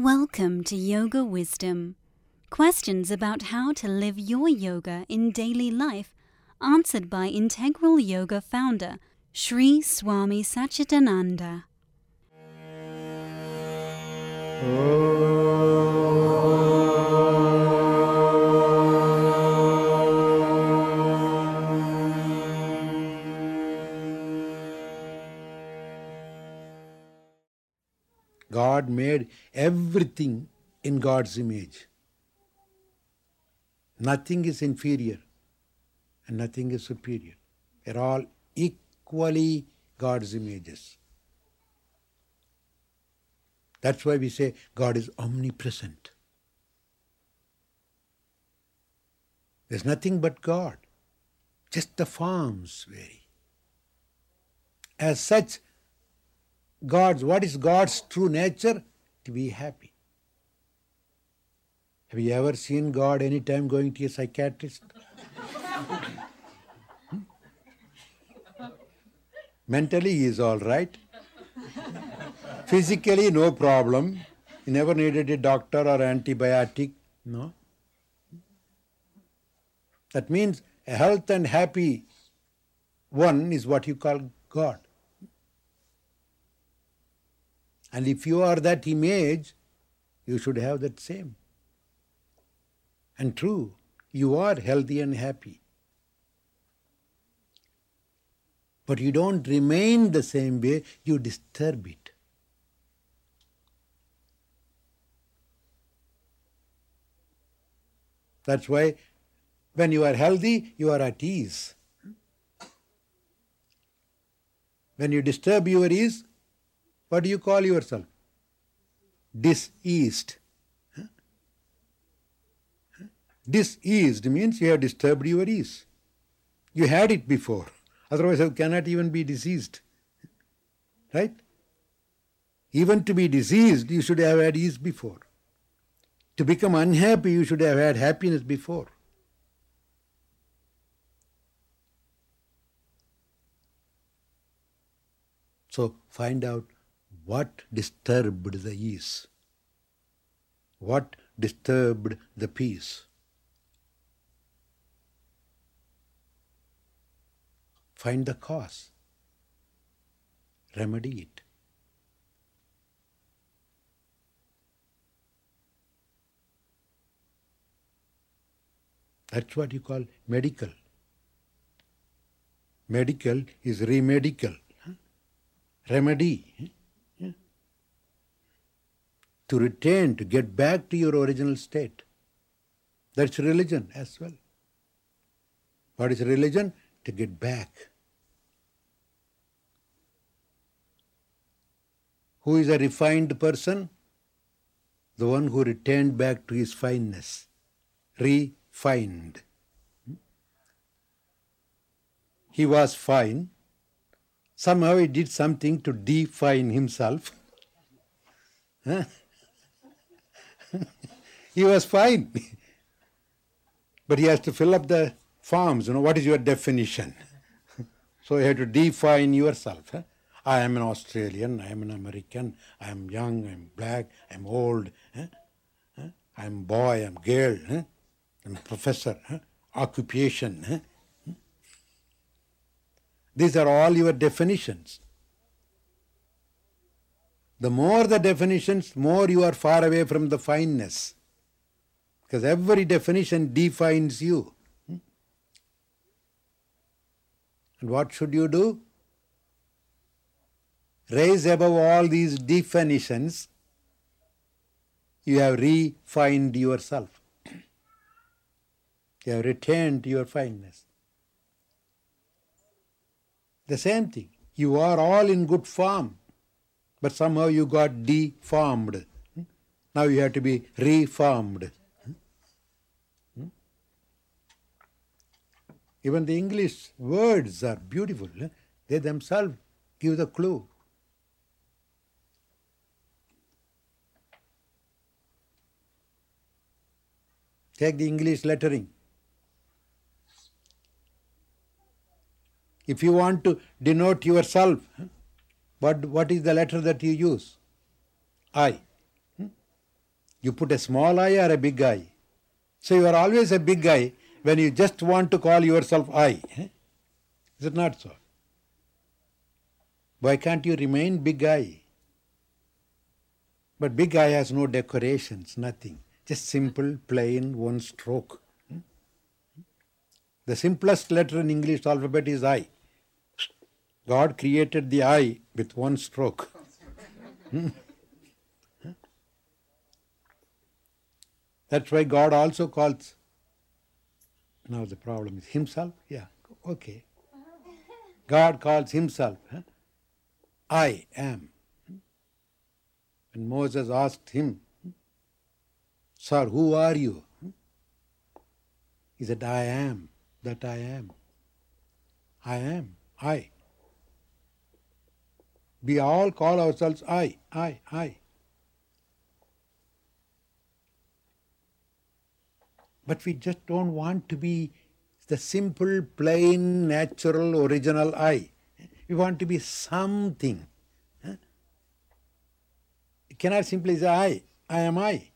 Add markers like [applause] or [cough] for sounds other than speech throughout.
Welcome to Yoga Wisdom. Questions about how to live your yoga in daily life answered by Integral Yoga founder Sri Swami Satchidananda. Oh. God made everything in God's image. Nothing is inferior and nothing is superior. They're all equally God's images. That's why we say God is omnipresent. There's nothing but God, just the forms vary. As such, God's what is God's true nature? To be happy. Have you ever seen God anytime going to a psychiatrist? Hmm? Mentally, he is all right. Physically, no problem. He never needed a doctor or antibiotic. No. That means a health and happy one is what you call God. And if you are that image, you should have that same. And true, you are healthy and happy. But you don't remain the same way, you disturb it. That's why when you are healthy, you are at ease. When you disturb your ease, what do you call yourself? Diseased. Diseased means you have disturbed your ease. You had it before. Otherwise, you cannot even be diseased. Right? Even to be diseased, you should have had ease before. To become unhappy, you should have had happiness before. So find out what disturbed the ease? What disturbed the peace? Find the cause. Remedy it. That's what you call medical. Medical is remedical. Remedy to retain, to get back to your original state. That's religion as well. What is religion? To get back. Who is a refined person? The one who returned back to his fineness. Refined. He was fine. Somehow he did something to define himself. [laughs] He was fine. [laughs] but he has to fill up the forms, you know, what is your definition? [laughs] so you have to define yourself. Huh? I am an Australian, I am an American, I am young, I am black, I am old, huh? I am boy, I am girl, huh? I am professor, huh? occupation. Huh? Hmm? These are all your definitions. The more the definitions, more you are far away from the fineness. Because every definition defines you. Hmm? And what should you do? Raise above all these definitions, you have refined yourself. You have retained your fineness. The same thing. You are all in good form but somehow you got deformed. Hmm? Now you have to be reformed. Even the English words are beautiful. They themselves give the clue. Take the English lettering. If you want to denote yourself, what, what is the letter that you use? I. Hmm? You put a small I or a big I. So you are always a big eye when you just want to call yourself I. eh? Is it not so? Why can't you remain big I? But big I has no decorations, nothing. Just simple, plain, one stroke. Hmm? The simplest letter in English alphabet is I. God created the I with one stroke. Hmm? That's why God also calls. Now the problem is Himself? Yeah, okay. God calls Himself. huh? I am. When Moses asked him, Sir, who are you? He said, I am that I am. I am. I. We all call ourselves I, I, I. But we just don't want to be the simple, plain, natural, original I. We want to be something. You cannot simply say I, I am I.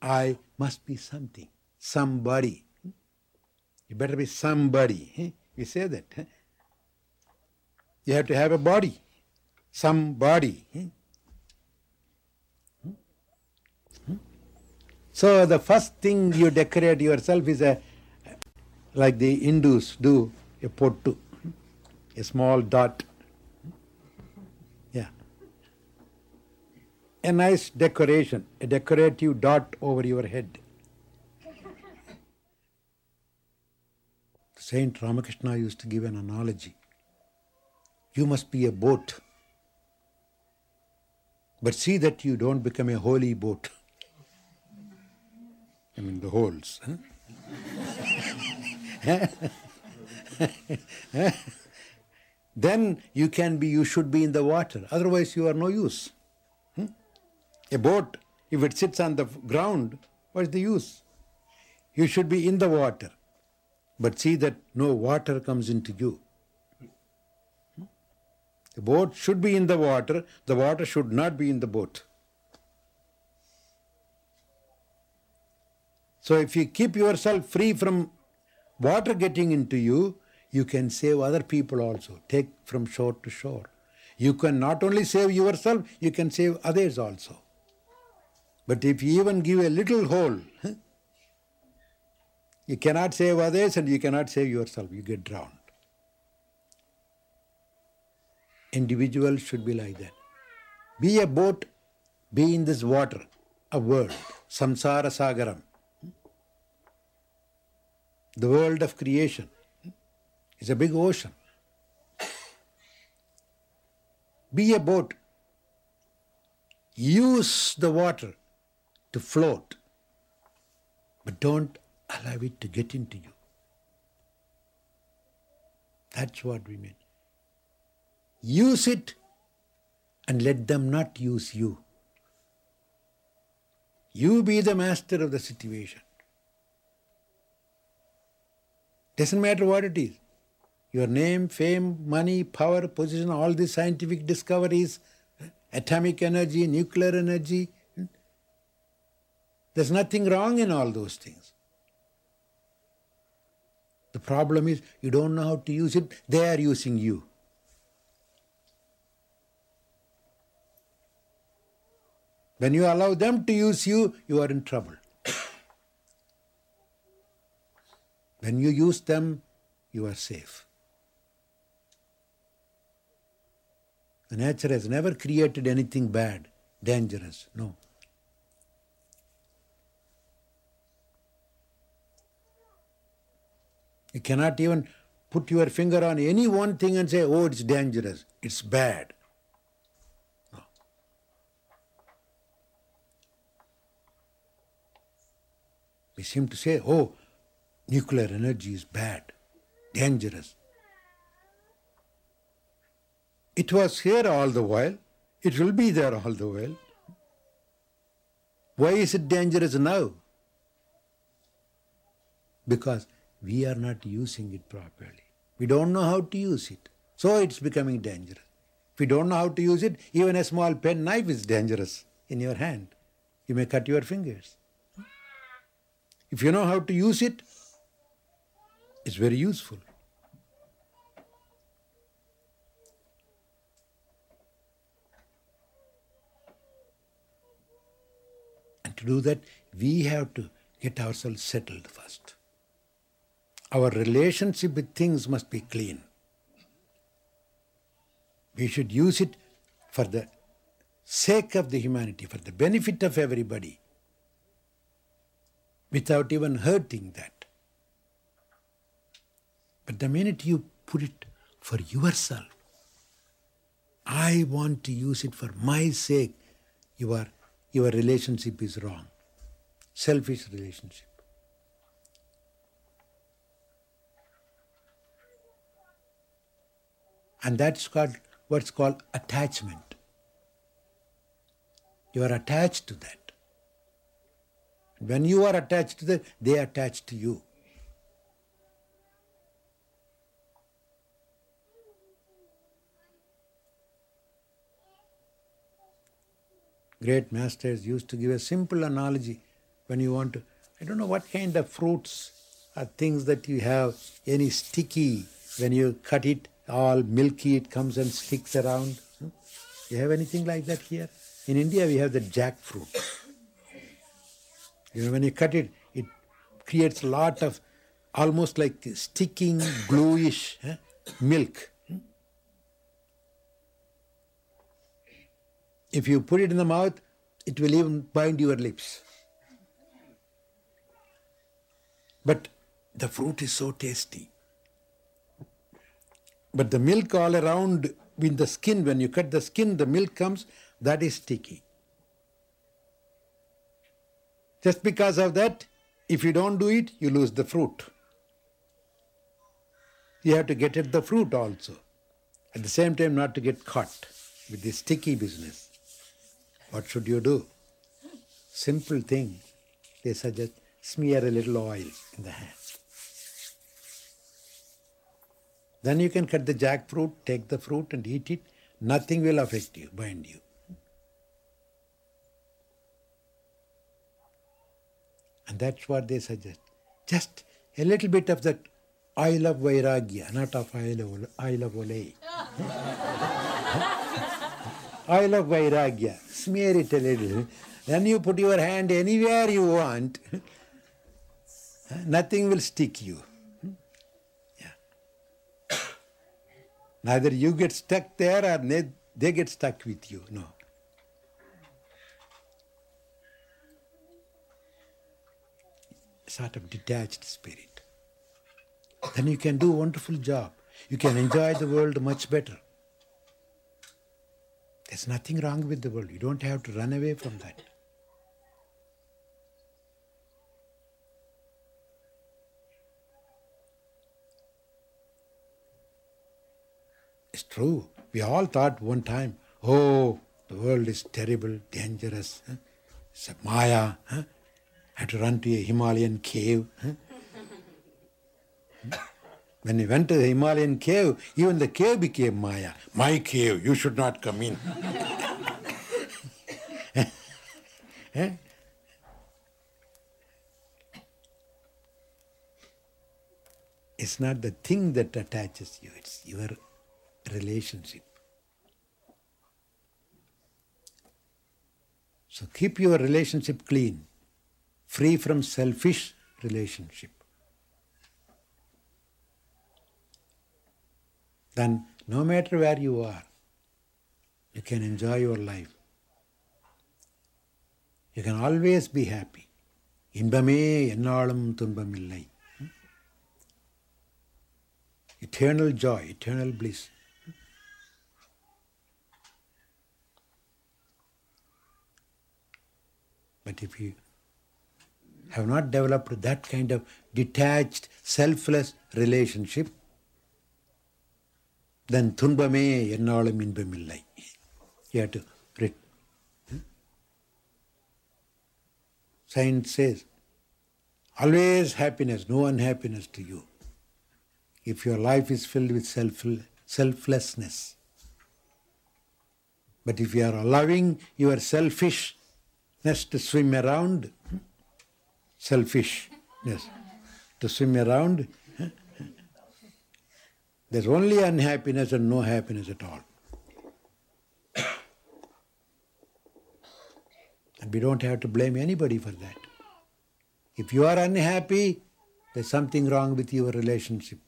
I must be something, somebody. You better be somebody. We say that. You have to have a body, somebody. So the first thing you decorate yourself is a like the Hindus do a pottu, a small dot. Yeah. A nice decoration, a decorative dot over your head. [laughs] Saint Ramakrishna used to give an analogy. You must be a boat, but see that you don't become a holy boat. [laughs] I mean the holes. huh? then you can be, you should be in the water. Otherwise, you are no use. Hmm? A boat, if it sits on the ground, what is the use? You should be in the water. But see that no water comes into you. Hmm? The boat should be in the water, the water should not be in the boat. So if you keep yourself free from water getting into you, you can save other people also. Take from shore to shore. You can not only save yourself, you can save others also. But if you even give a little hole, you cannot save others and you cannot save yourself. You get drowned. Individuals should be like that. Be a boat, be in this water, a world, samsara sagaram the world of creation is a big ocean. Be a boat. Use the water to float, but don't allow it to get into you. That's what we mean. Use it and let them not use you. You be the master of the situation. Doesn't matter what it is. Your name, fame, money, power, position, all these scientific discoveries, atomic energy, nuclear energy. Hmm? There's nothing wrong in all those things. The problem is you don't know how to use it, they are using you. When you allow them to use you, you are in trouble. When you use them, you are safe. The nature has never created anything bad, dangerous. No. You cannot even put your finger on any one thing and say, oh, it's dangerous, it's bad. No. We seem to say, oh, nuclear energy is bad, dangerous. It was here all the while, it will be there all the while. Why is it dangerous now? Because we are not using it properly. We don't know how to use it. So it's becoming dangerous. If you don't know how to use it, even a small pen knife is dangerous in your hand. you may cut your fingers. If you know how to use it, it's very useful. And to do that, we have to get ourselves settled first. Our relationship with things must be clean. We should use it for the sake of the humanity, for the benefit of everybody, without even hurting that. But the minute you put it for yourself, I want to use it for my sake, your, your relationship is wrong. Selfish relationship. And that's called what's called attachment. You are attached to that. When you are attached to that, they attach to you. Great masters used to give a simple analogy when you want to. I don't know what kind of fruits or things that you have, any sticky, when you cut it, all milky, it comes and sticks around. Hmm? You have anything like that here? In India, we have the jackfruit. You know, when you cut it, it creates a lot of almost like sticking, gluish eh, milk. If you put it in the mouth, it will even bind your lips. But the fruit is so tasty. But the milk all around in the skin, when you cut the skin, the milk comes, that is sticky. Just because of that, if you don't do it, you lose the fruit. You have to get at the fruit also. At the same time, not to get caught with this sticky business. What should you do? Simple thing. They suggest smear a little oil in the hand. Then you can cut the jackfruit, take the fruit and eat it. Nothing will affect you, bind you. And that's what they suggest. Just a little bit of that oil of vairagya, not of oil of, oil of Olay. [laughs] oil of vairagya. Smear it a little. Then you put your hand anywhere you want. Nothing will stick you. Yeah. Neither you get stuck there or they get stuck with you. No. sort of detached spirit. Then you can do a wonderful job. You can enjoy the world much better. There's nothing wrong with the world. You don't have to run away from that. It's true. We all thought one time, oh, the world is terrible, dangerous. Huh? It's a Maya. Huh? had to run to a Himalayan cave. [laughs] When he went to the Himalayan cave, even the cave became Maya. My cave, you should not come in. [laughs] Eh? It's not the thing that attaches you, it's your relationship. So keep your relationship clean free from selfish relationship. Then, no matter where you are, you can enjoy your life. You can always be happy. இன்பமே என்னாலும் துன்பமில்லை eternal joy, eternal bliss. But if you have not developed that kind of detached, selfless relationship, then துன்பமே என்னாலும் இன்பமில்லை. You have to read. Science says, always happiness, no unhappiness to you. If your life is filled with self, selflessness. But if you are allowing your selfish Next, to swim around, selfishness. To swim around, there's only unhappiness and no happiness at all. [coughs] And we don't have to blame anybody for that. If you are unhappy, there's something wrong with your relationship,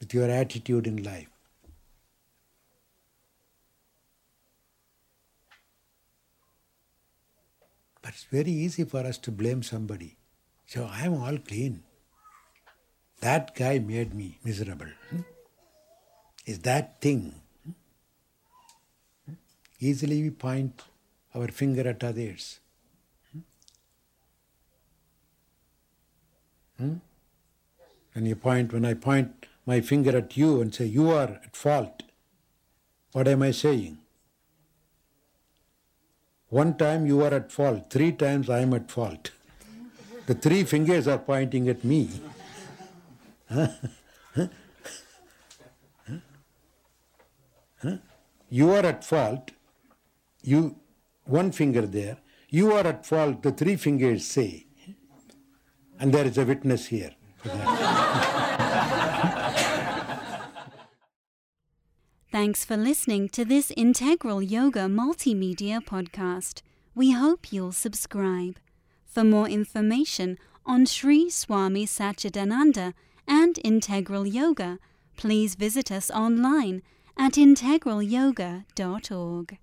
with your attitude in life. But it's very easy for us to blame somebody. So I'm all clean. That guy made me miserable. Hmm? Is that thing? Hmm? Easily we point our finger at others. Hmm? You point, when I point my finger at you and say you are at fault, what am I saying? One time you are at fault, three times I am at fault. The three fingers are pointing at me. [laughs] You are at fault, you one finger there, you are at fault, the three fingers say. And there is a witness here. [laughs] Thanks for listening to this Integral Yoga Multimedia podcast. We hope you'll subscribe. For more information on Sri Swami Satchidananda and Integral Yoga, please visit us online at integralyoga.org.